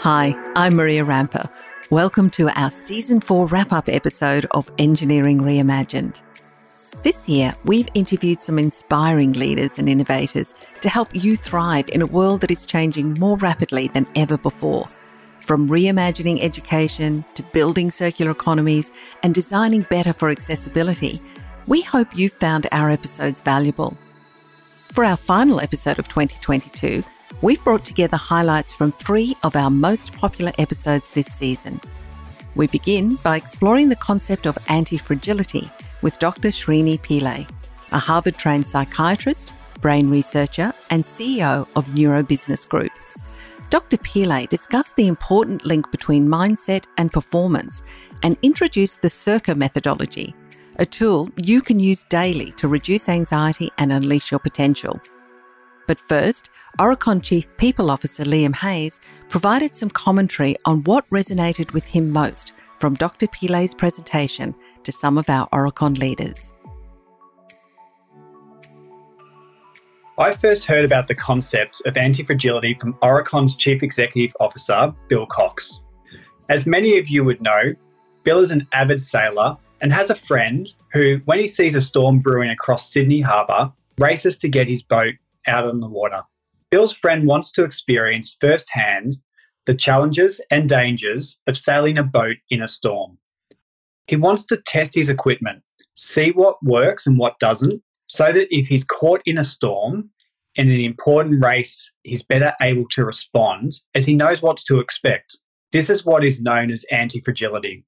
Hi, I'm Maria Rampa. Welcome to our Season 4 wrap up episode of Engineering Reimagined. This year, we've interviewed some inspiring leaders and innovators to help you thrive in a world that is changing more rapidly than ever before. From reimagining education to building circular economies and designing better for accessibility, we hope you found our episodes valuable. For our final episode of 2022, we've brought together highlights from three of our most popular episodes this season. We begin by exploring the concept of anti fragility with Dr. Srini Pillay, a Harvard trained psychiatrist, brain researcher, and CEO of Neurobusiness Group. Dr. Pillay discussed the important link between mindset and performance and introduced the Circa methodology, a tool you can use daily to reduce anxiety and unleash your potential. But first, Aurecon Chief People Officer Liam Hayes provided some commentary on what resonated with him most from Dr. Pillay's presentation to some of our Aurecon leaders. I first heard about the concept of anti fragility from Aurecon's Chief Executive Officer, Bill Cox. As many of you would know, Bill is an avid sailor and has a friend who, when he sees a storm brewing across Sydney Harbour, races to get his boat out on the water. Bill's friend wants to experience firsthand the challenges and dangers of sailing a boat in a storm. He wants to test his equipment, see what works and what doesn't, so that if he's caught in a storm in an important race, he's better able to respond as he knows what to expect. This is what is known as anti fragility.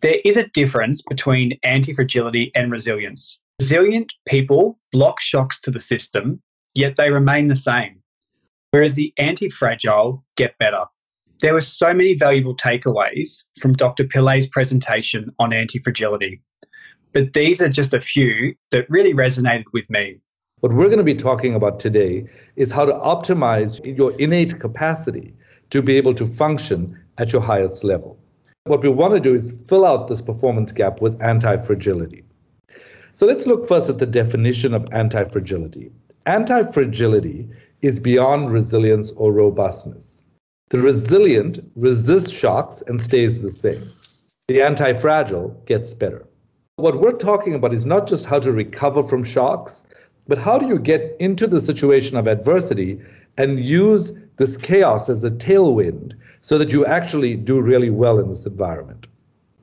There is a difference between anti fragility and resilience. Resilient people block shocks to the system, yet they remain the same, whereas the anti fragile get better. There were so many valuable takeaways from Dr. Pillay's presentation on anti fragility. But these are just a few that really resonated with me. What we're going to be talking about today is how to optimize your innate capacity to be able to function at your highest level. What we want to do is fill out this performance gap with anti fragility. So let's look first at the definition of anti fragility. Anti fragility is beyond resilience or robustness. The resilient resists shocks and stays the same. The anti fragile gets better. What we're talking about is not just how to recover from shocks, but how do you get into the situation of adversity and use this chaos as a tailwind so that you actually do really well in this environment?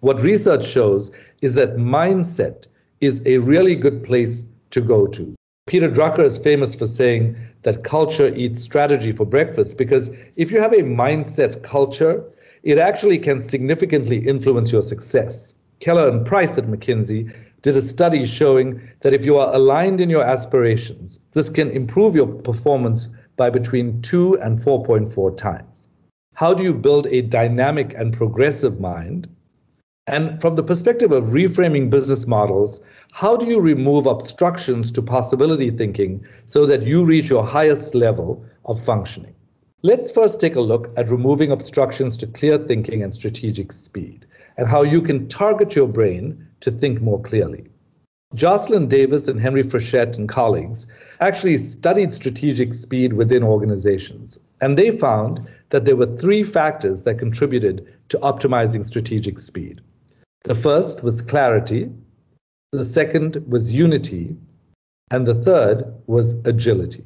What research shows is that mindset is a really good place to go to. Peter Drucker is famous for saying that culture eats strategy for breakfast because if you have a mindset culture, it actually can significantly influence your success. Keller and Price at McKinsey did a study showing that if you are aligned in your aspirations, this can improve your performance by between 2 and 4.4 times. How do you build a dynamic and progressive mind? And from the perspective of reframing business models, how do you remove obstructions to possibility thinking so that you reach your highest level of functioning? Let's first take a look at removing obstructions to clear thinking and strategic speed and how you can target your brain to think more clearly. Jocelyn Davis and Henry Frechette and colleagues actually studied strategic speed within organizations, and they found that there were three factors that contributed to optimizing strategic speed. The first was clarity, the second was unity, and the third was agility.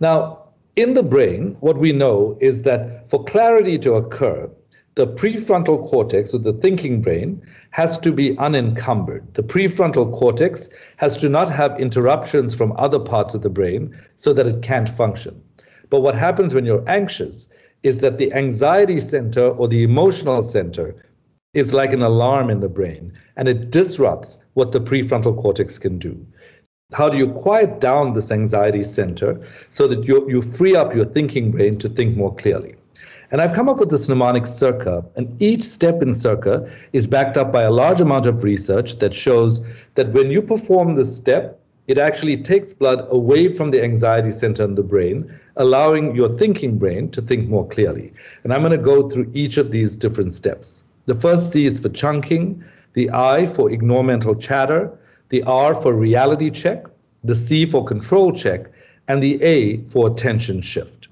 Now, in the brain, what we know is that for clarity to occur, the prefrontal cortex, or the thinking brain, has to be unencumbered. The prefrontal cortex has to not have interruptions from other parts of the brain so that it can't function. But what happens when you're anxious is that the anxiety center or the emotional center is like an alarm in the brain and it disrupts what the prefrontal cortex can do. How do you quiet down this anxiety center so that you, you free up your thinking brain to think more clearly? And I've come up with this mnemonic circa, and each step in circa is backed up by a large amount of research that shows that when you perform this step, it actually takes blood away from the anxiety center in the brain, allowing your thinking brain to think more clearly. And I'm going to go through each of these different steps. The first C is for chunking, the I for ignore mental chatter, the R for reality check, the C for control check, and the A for attention shift.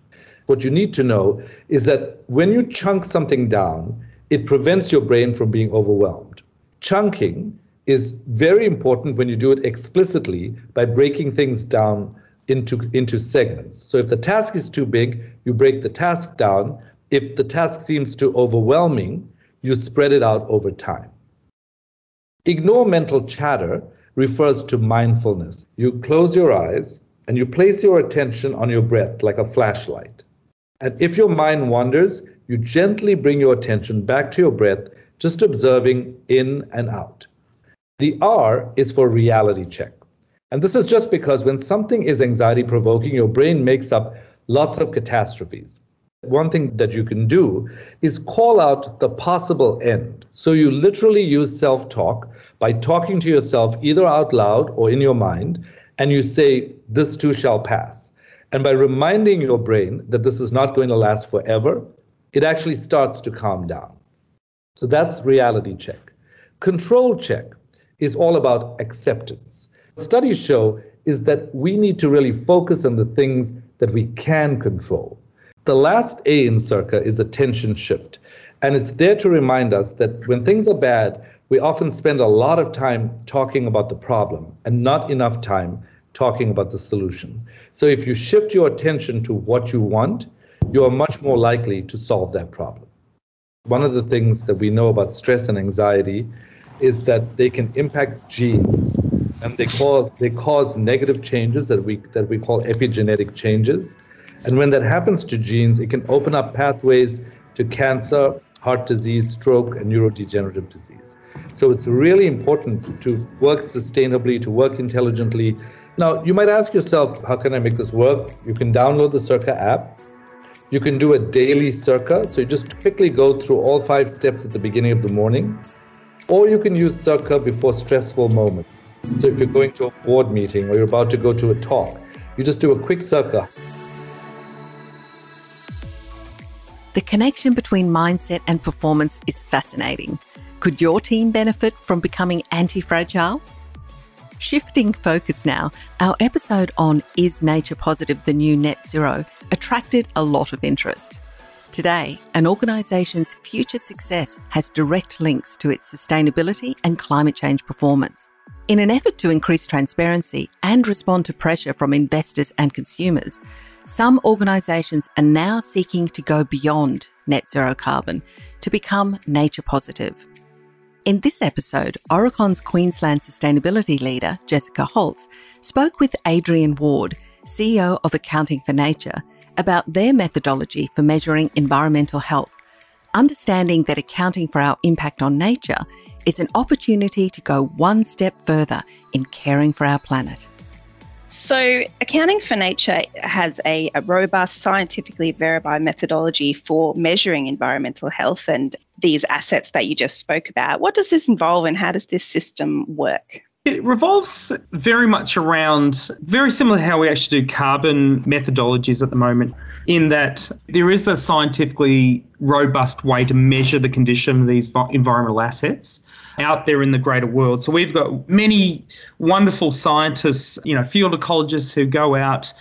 What you need to know is that when you chunk something down, it prevents your brain from being overwhelmed. Chunking is very important when you do it explicitly by breaking things down into, into segments. So if the task is too big, you break the task down. If the task seems too overwhelming, you spread it out over time. Ignore mental chatter refers to mindfulness. You close your eyes and you place your attention on your breath like a flashlight. And if your mind wanders, you gently bring your attention back to your breath, just observing in and out. The R is for reality check. And this is just because when something is anxiety provoking, your brain makes up lots of catastrophes. One thing that you can do is call out the possible end. So you literally use self talk by talking to yourself either out loud or in your mind, and you say, This too shall pass. And by reminding your brain that this is not going to last forever, it actually starts to calm down. So that's reality check. Control check is all about acceptance. Studies show is that we need to really focus on the things that we can control. The last A in CIRCA is attention shift. And it's there to remind us that when things are bad, we often spend a lot of time talking about the problem and not enough time talking about the solution. So if you shift your attention to what you want, you are much more likely to solve that problem. One of the things that we know about stress and anxiety is that they can impact genes and they cause they cause negative changes that we that we call epigenetic changes. And when that happens to genes, it can open up pathways to cancer, heart disease, stroke, and neurodegenerative disease. So it's really important to work sustainably, to work intelligently, now, you might ask yourself, how can I make this work? You can download the Circa app. You can do a daily Circa. So you just quickly go through all five steps at the beginning of the morning. Or you can use Circa before stressful moments. So if you're going to a board meeting or you're about to go to a talk, you just do a quick Circa. The connection between mindset and performance is fascinating. Could your team benefit from becoming anti fragile? Shifting focus now, our episode on Is Nature Positive the New Net Zero attracted a lot of interest. Today, an organisation's future success has direct links to its sustainability and climate change performance. In an effort to increase transparency and respond to pressure from investors and consumers, some organisations are now seeking to go beyond net zero carbon to become nature positive. In this episode, Aurecon's Queensland sustainability leader, Jessica Holtz, spoke with Adrian Ward, CEO of Accounting for Nature, about their methodology for measuring environmental health, understanding that accounting for our impact on nature is an opportunity to go one step further in caring for our planet. So, Accounting for Nature has a, a, robust, scientifically verified methodology for measuring environmental health and these assets that you just spoke about. What does this involve and how does this system work? It revolves very much around very similar to how we actually do carbon methodologies at the moment, in that there is a scientifically robust way to measure the condition of these environmental assets out there in the greater world. So we've got many wonderful scientists, you know, field ecologists who go out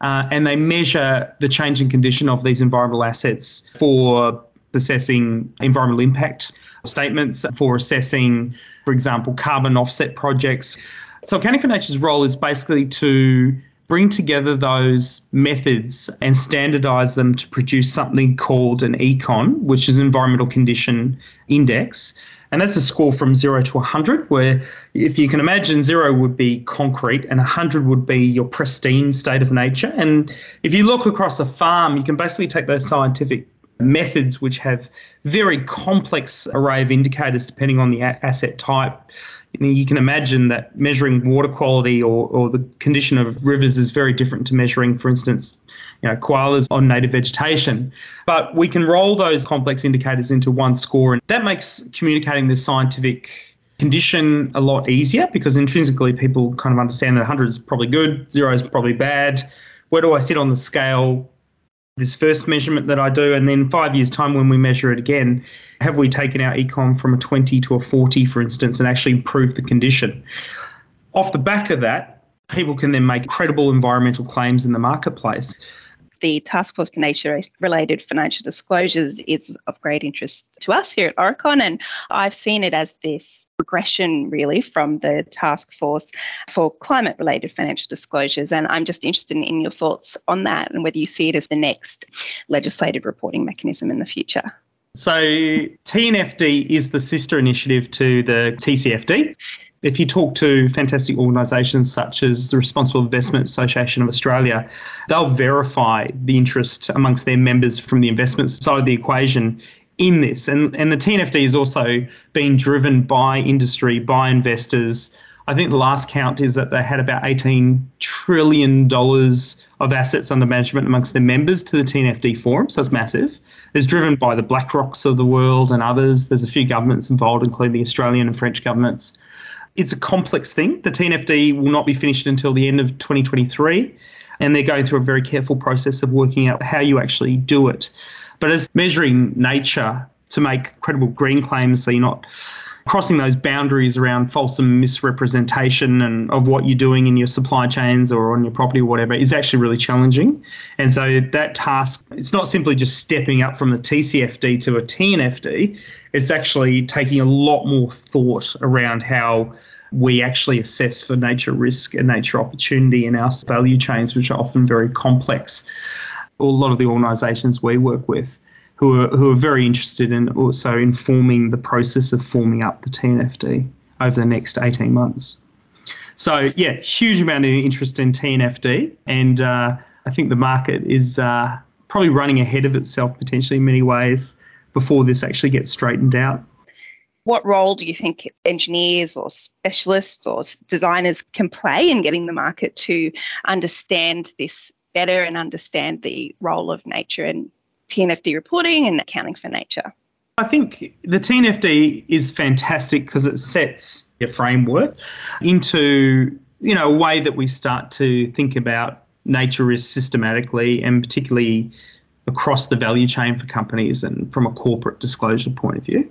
uh, and they measure the changing condition of these environmental assets for assessing environmental impact statements, for assessing, for example, carbon offset projects. So Accounting for Nature's role is basically to bring together those methods and standardize them to produce something called an ECON, which is Environmental Condition Index. And that's a score from zero to 100, where if you can imagine, zero would be concrete and 100 would be your pristine state of nature. And if you look across a farm, you can basically take those scientific methods which have very complex array of indicators depending on the asset type you can imagine that measuring water quality or, or the condition of rivers is very different to measuring, for instance, you know, koalas on native vegetation. But we can roll those complex indicators into one score, and that makes communicating the scientific condition a lot easier because intrinsically people kind of understand that 100 is probably good, zero is probably bad. Where do I sit on the scale? This first measurement that I do, and then five years' time when we measure it again, have we taken our econ from a 20 to a 40, for instance, and actually improved the condition? off the back of that, people can then make credible environmental claims in the marketplace the Task Force for Nature related financial disclosures is of great interest to us here at Aurecon. And I've seen it as this progression really from the Task Force for climate related financial disclosures. And I'm just interested in your thoughts on that and whether you see it as the next legislated reporting mechanism in the future. So, TNFD is the sister initiative to the TCFD. If you talk to fantastic organisations such as the Responsible Investment Association of Australia, they'll verify the interest amongst their members from the investment side of the equation in this. And, and the TNFD is also being driven by industry, by investors. I think the last count is that they had about $18 trillion of assets under management amongst their members to the TNFD forum, so it's massive. It's driven by the BlackRocks of the world and others. There's a few governments involved, including the Australian and French governments. It's a complex thing. The TNFD will not be finished until the end of 2023, and they're going through a very careful process of working out how you actually do it. But as measuring nature to make credible green claims, so you're not crossing those boundaries around false and misrepresentation and of what you're doing in your supply chains or on your property or whatever is actually really challenging. And so that task, it's not simply just stepping up from the TCFD to a TNFD, it's actually taking a lot more thought around how we actually assess for nature risk and nature opportunity in our value chains, which are often very complex. A lot of the organisations we work with who are, who are very interested in also informing the process of forming up the TNFD over the next 18 months. So, yeah, huge amount of interest in TNFD, and uh, I think the market is uh, probably running ahead of itself potentially in many ways before this actually gets straightened out. What role do you think engineers or specialists or designers can play in getting the market to understand this better and understand the role of nature and TNFD reporting and accounting for nature? I think the TNFD is fantastic because it sets a framework into you know a way that we start to think about nature risk systematically and particularly across the value chain for companies and from a corporate disclosure point of view.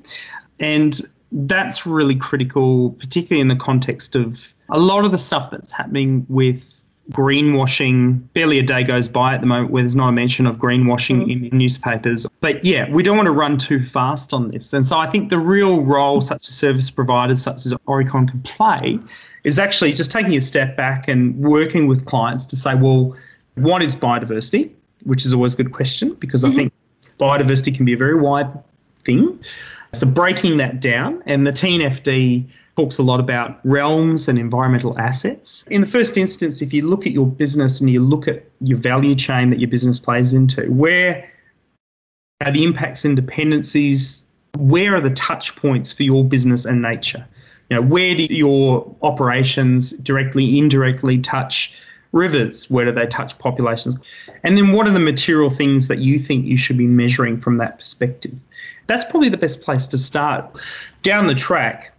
And that's really critical, particularly in the context of a lot of the stuff that's happening with greenwashing. Barely a day goes by at the moment where there's no mention of greenwashing mm. in newspapers. But yeah, we don't want to run too fast on this. And so I think the real role such as service providers such as Aurecon can play is actually just taking a step back and working with clients to say, well, what is biodiversity? Which is always a good question because mm-hmm. I think biodiversity can be a very wide thing. So breaking that down, and the TNFD talks a lot about realms and environmental assets. In the first instance, if you look at your business and you look at your value chain that your business plays into, where are the impacts and dependencies? Where are the touch points for your business and nature? You know, where do your operations directly, indirectly touch rivers? Where do they touch populations? And then what are the material things that you think you should be measuring from that perspective? That's probably the best place to start. Down the track,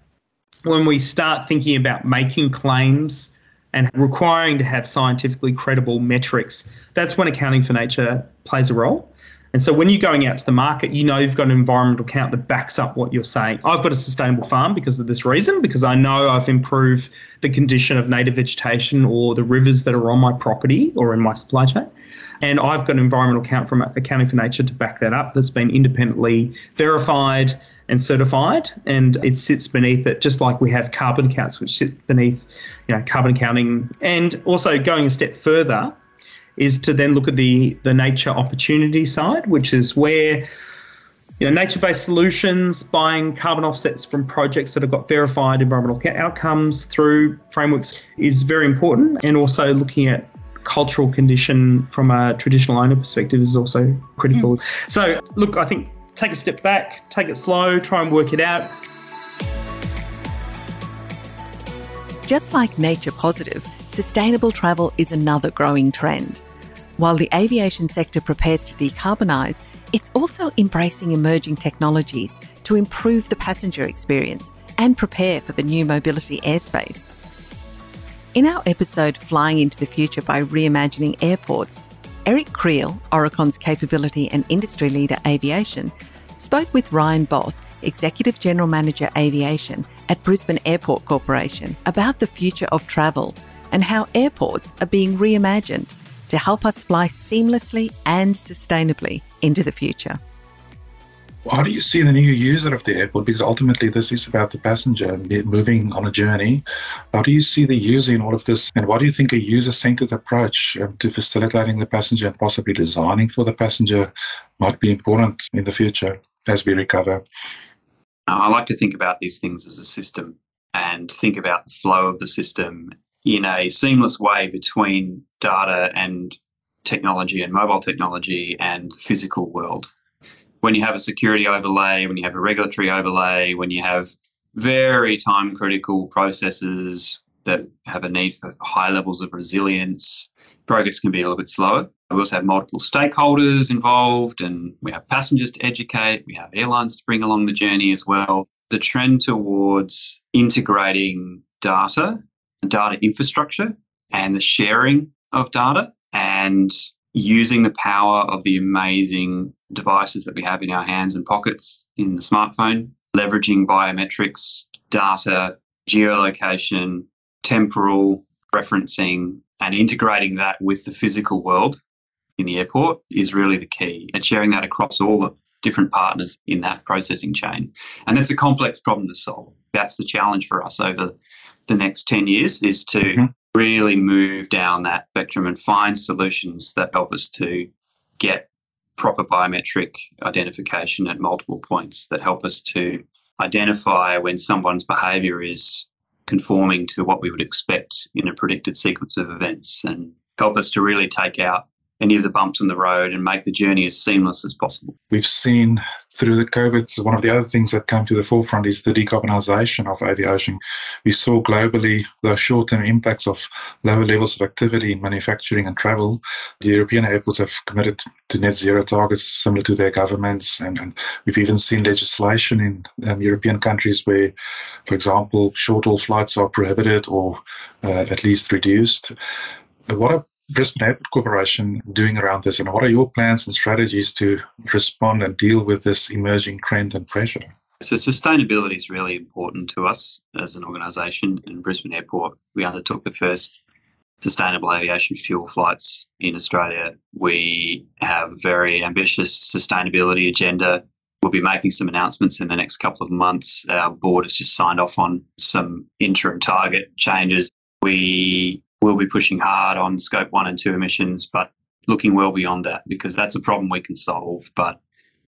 when we start thinking about making claims and requiring to have scientifically credible metrics, that's when accounting for nature plays a role. And so when you're going out to the market, you know you've got an environmental account that backs up what you're saying. I've got a sustainable farm because of this reason, because I know I've improved the condition of native vegetation or the rivers that are on my property or in my supply chain. And I've got an environmental account from Accounting for Nature to back that up that's been independently verified and certified, and it sits beneath it, just like we have carbon accounts, which sit beneath, you know, carbon accounting. And also going a step further is to then look at the the nature opportunity side, which is where you know, nature-based solutions, buying carbon offsets from projects that have got verified environmental outcomes through frameworks is very important, and also looking at cultural condition from a traditional owner perspective is also critical. Mm. So, look, I think take a step back, take it slow, try and work it out. Just like nature positive, sustainable travel is another growing trend. While the aviation sector prepares to decarbonise, it's also embracing emerging technologies to improve the passenger experience and prepare for the new mobility airspace. In our episode Flying into the Future by Reimagining Airports, Eric Creel, Aurecon's capability and industry leader aviation, spoke with Ryan Both, Executive General Manager Aviation at Brisbane Airport Corporation about the future of travel and how airports are being reimagined to help us fly seamlessly and sustainably into the future. How do you see the new user of the airport? Because ultimately, this is about the passenger moving on a journey. How do you see the user in all of this? And why do you think a user centered approach um, to facilitating the passenger and possibly designing for the passenger might be important in the future as we recover? I like to think about these things as a system and think about the flow of the system in a seamless way between data and technology and mobile technology and physical world when you have a security overlay, when you have a regulatory overlay, when you have very time critical processes that have a need for high levels of resilience, progress can be a little bit slower. We also have multiple stakeholders involved, and we have passengers to educate, we have airlines to bring along the journey as well. The trend towards integrating data, data infrastructure, and the sharing of data, and using the power of the amazing devices that we have in our hands and pockets in the smartphone, leveraging biometrics, data, geolocation, temporal referencing, and integrating that with the physical world in the airport is really the key, and sharing that across all the different partners in that processing chain. And that's a complex problem to solve. That's the challenge for us over the next 10 years is to mm-hmm. Really move down that spectrum and find solutions that help us to get proper biometric identification at multiple points that help us to identify when someone's behavior is conforming to what we would expect in a predicted sequence of events and help us to really take out any of the bumps in the road and make the journey as seamless as possible. We've seen through the COVID, one of the other things that came to the forefront is the decarbonisation of aviation. We saw globally the short term impacts of lower levels of activity in manufacturing and travel. The European airports have committed to net zero targets similar to their governments, and, and we've even seen legislation in um, European countries where, for example, short haul flights are prohibited or uh, at least reduced. What are Brisbane Corporation doing around this, and what are your plans and strategies to respond and deal with this emerging trend and pressure? So, sustainability is really important to us as an organisation. In Brisbane Airport, we undertook the first sustainable aviation fuel flights in Australia. We have a very ambitious sustainability agenda. We'll be making some announcements in the next couple of months. Our board has just signed off on some interim target changes. We we'll be pushing hard on scope one and two emissions, but looking well beyond that because that's a problem we can solve. But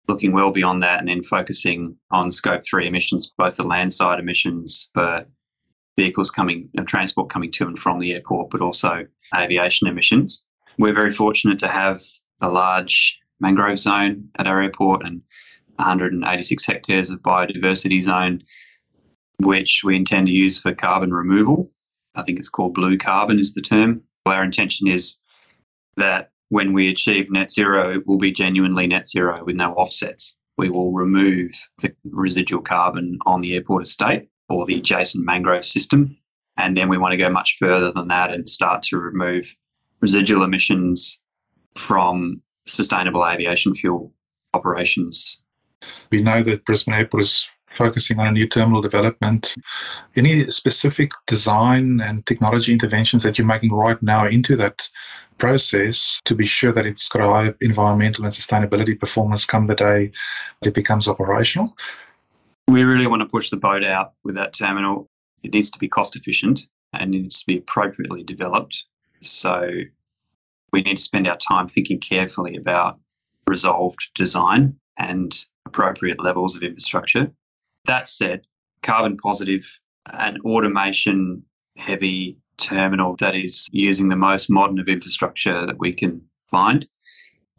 looking well beyond that and then focusing on scope three emissions, both the landside emissions for vehicles coming, and transport coming to and from the airport, but also aviation emissions. We're very fortunate to have a large mangrove zone at our airport and 186 hectares of biodiversity zone, which we intend to use for carbon removal I think it's called blue carbon is the term. Our intention is that when we achieve net zero, it will be genuinely net zero with no offsets. We will remove the residual carbon on the airport estate or the adjacent mangrove system. And then we want to go much further than that and start to remove residual emissions from sustainable aviation fuel operations. We know that Brisbane Airport is focusing on a new terminal development. Any specific design and technology interventions that you're making right now into that process to be sure that it's got a high environmental and sustainability performance come the day it becomes operational? We really want to push the boat out with that terminal. It needs to be cost efficient and it needs to be appropriately developed. So we need to spend our time thinking carefully about resolved design and appropriate levels of infrastructure that said, carbon positive and automation heavy terminal that is using the most modern of infrastructure that we can find.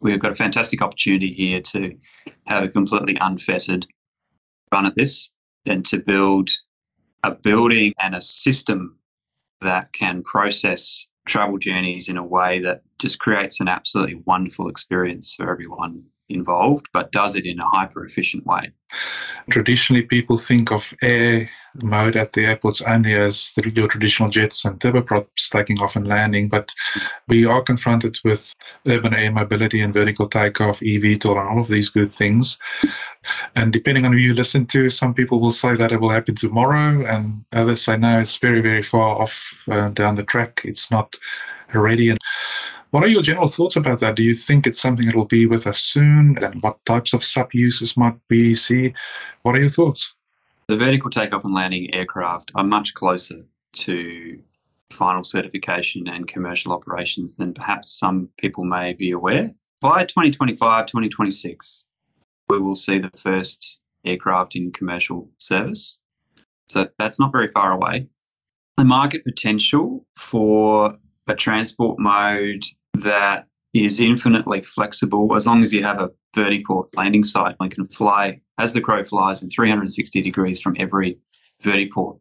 We've got a fantastic opportunity here to have a completely unfettered run at this and to build a building and a system that can process travel journeys in a way that just creates an absolutely wonderful experience for everyone involved, but does it in a hyper efficient way. Traditionally, people think of air mode at the airports only as the, your traditional jets and turboprops taking off and landing, but we are confronted with urban air mobility and vertical takeoff, eVTOL, and all of these good things. And depending on who you listen to, some people will say that it will happen tomorrow, and others say no, it's very, very far off uh, down the track. It's not ready. And what are your general thoughts about that? Do you think it's something that will be with us soon? And what types of sub uses might we see? What are your thoughts? The vertical takeoff and landing aircraft are much closer to final certification and commercial operations than perhaps some people may be aware. By 2025, 2026, we will see the first aircraft in commercial service. So that's not very far away. The market potential for a transport mode that is infinitely flexible as long as you have a vertiport landing site and can fly as the crow flies in 360 degrees from every vertiport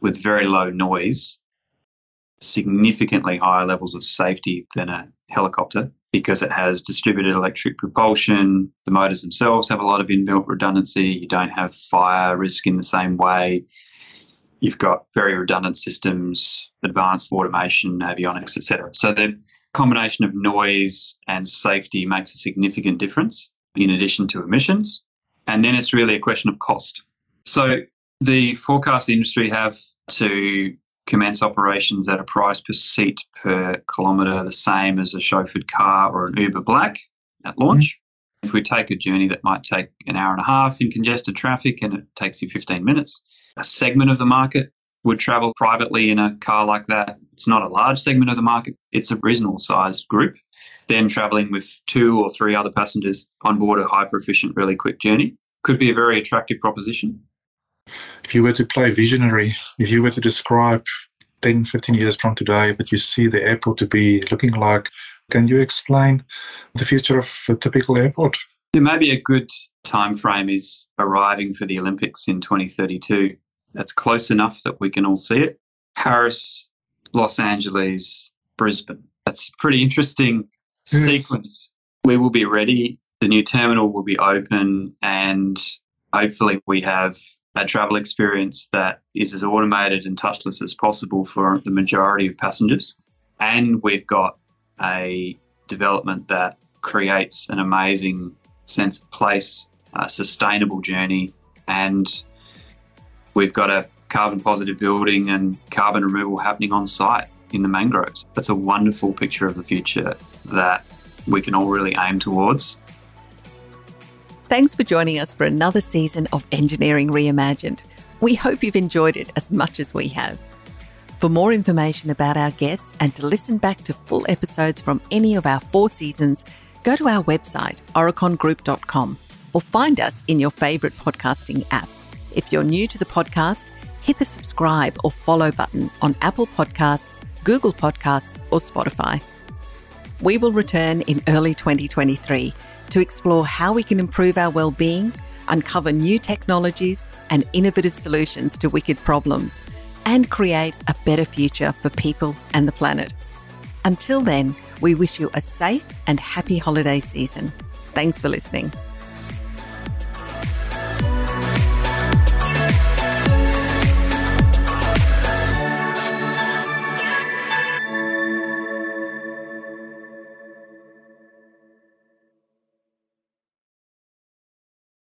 with very low noise, significantly higher levels of safety than a helicopter because it has distributed electric propulsion. The motors themselves have a lot of inbuilt redundancy. You don't have fire risk in the same way. You've got very redundant systems, advanced automation, avionics, etc. So the combination of noise and safety makes a significant difference in addition to emissions. And then it's really a question of cost. So the forecast industry have to commence operations at a price per seat per kilometre the same as a chauffeured car or an Uber Black at launch. Mm-hmm. If we take a journey that might take an hour and a half in congested traffic and it takes you 15 minutes, a segment of the market would travel privately in a car like that. It's not a large segment of the market, it's a reasonable sized group. Then traveling with two or three other passengers on board a hyper efficient, really quick journey could be a very attractive proposition. If you were to play visionary, if you were to describe 10, 15 years from today, but you see the airport to be looking like, can you explain the future of a typical airport? Yeah, maybe a good time frame is arriving for the Olympics in 2032 that's close enough that we can all see it. Paris, Los Angeles, Brisbane. That's a pretty interesting yes. sequence. We will be ready. The new terminal will be open, and hopefully, we have a travel experience that is as automated and touchless as possible for the majority of passengers. And we've got a development that creates an amazing sense of place, a sustainable journey, and We've got a carbon positive building and carbon removal happening on site in the mangroves. That's a wonderful picture of the future that we can all really aim towards. Thanks for joining us for another season of Engineering Reimagined. We hope you've enjoyed it as much as we have. For more information about our guests and to listen back to full episodes from any of our four seasons, go to our website, aurecongroup.com, or find us in your favourite podcasting app. If you're new to the podcast, hit the subscribe or follow button on Apple Podcasts, Google Podcasts, or Spotify. We will return in early 2023 to explore how we can improve our well-being, uncover new technologies and innovative solutions to wicked problems, and create a better future for people and the planet. Until then, we wish you a safe and happy holiday season. Thanks for listening.